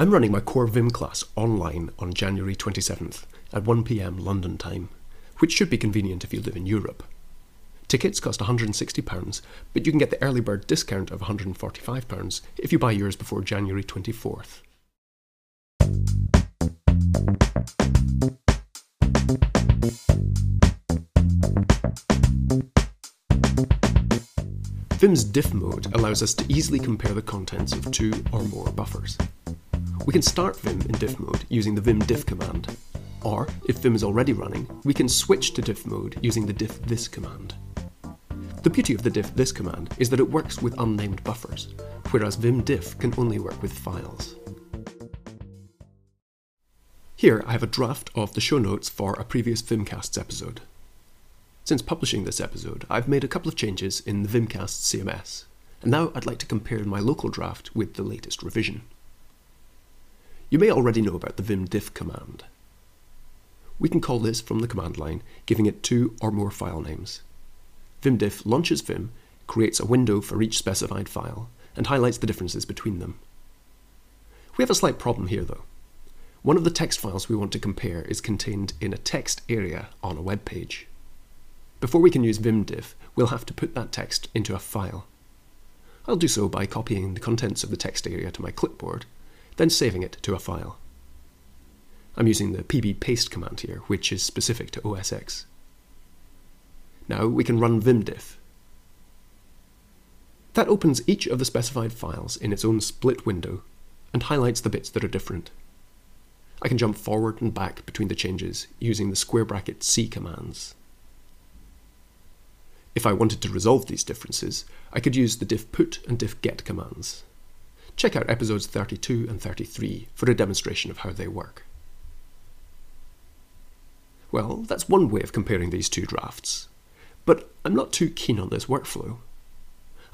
I'm running my core Vim class online on January 27th at 1pm London time, which should be convenient if you live in Europe. Tickets cost £160, but you can get the early bird discount of £145 if you buy yours before January 24th. Vim's diff mode allows us to easily compare the contents of two or more buffers. We can start Vim in diff mode using the vimdiff command, or if Vim is already running, we can switch to diff mode using the diff this command. The beauty of the diff this command is that it works with unnamed buffers, whereas vimdiff can only work with files. Here I have a draft of the show notes for a previous Vimcasts episode. Since publishing this episode, I've made a couple of changes in the Vimcast CMS, and now I'd like to compare my local draft with the latest revision. You may already know about the vimdiff command. We can call this from the command line, giving it two or more file names. Vimdiff launches Vim, creates a window for each specified file, and highlights the differences between them. We have a slight problem here though. One of the text files we want to compare is contained in a text area on a web page. Before we can use vimdiff, we'll have to put that text into a file. I'll do so by copying the contents of the text area to my clipboard, then saving it to a file. I'm using the pbpaste command here, which is specific to OS X. Now we can run vimdiff. That opens each of the specified files in its own split window and highlights the bits that are different. I can jump forward and back between the changes using the square bracket C commands. If I wanted to resolve these differences, I could use the diff put and diff get commands. Check out episodes 32 and 33 for a demonstration of how they work. Well, that's one way of comparing these two drafts, but I'm not too keen on this workflow.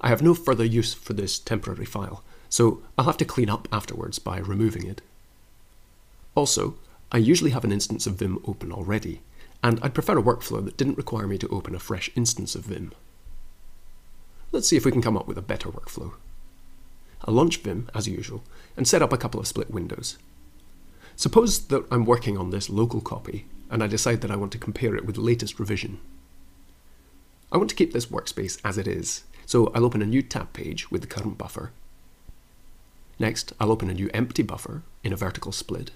I have no further use for this temporary file, so I'll have to clean up afterwards by removing it. Also, I usually have an instance of Vim open already, and I'd prefer a workflow that didn't require me to open a fresh instance of Vim. Let's see if we can come up with a better workflow. I'll launch Vim, as usual, and set up a couple of split windows. Suppose that I'm working on this local copy, and I decide that I want to compare it with the latest revision. I want to keep this workspace as it is, so I'll open a new tab page with the current buffer. Next, I'll open a new empty buffer in a vertical split.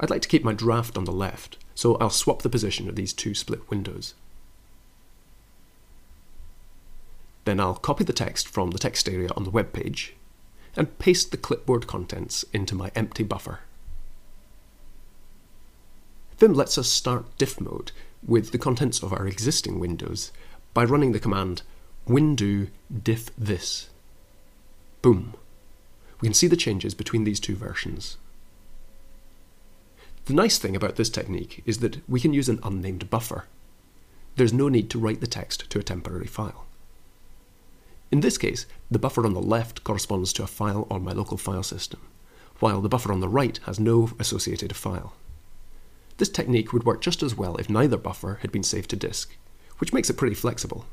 I'd like to keep my draft on the left, so I'll swap the position of these two split windows. Then I'll copy the text from the text area on the web page and paste the clipboard contents into my empty buffer. Vim lets us start diff mode with the contents of our existing windows by running the command window diff this. Boom. We can see the changes between these two versions. The nice thing about this technique is that we can use an unnamed buffer. There's no need to write the text to a temporary file. In this case, the buffer on the left corresponds to a file on my local file system, while the buffer on the right has no associated file. This technique would work just as well if neither buffer had been saved to disk, which makes it pretty flexible.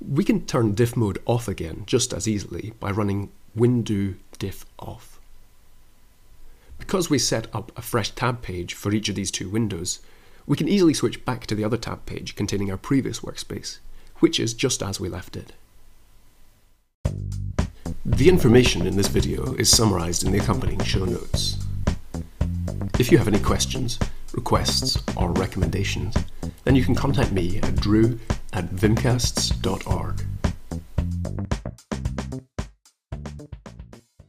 We can turn diff mode off again just as easily by running window diff off. Because we set up a fresh tab page for each of these two windows, we can easily switch back to the other tab page containing our previous workspace, which is just as we left it. The information in this video is summarised in the accompanying show notes. If you have any questions, requests, or recommendations, then you can contact me at drew at vimcasts.org.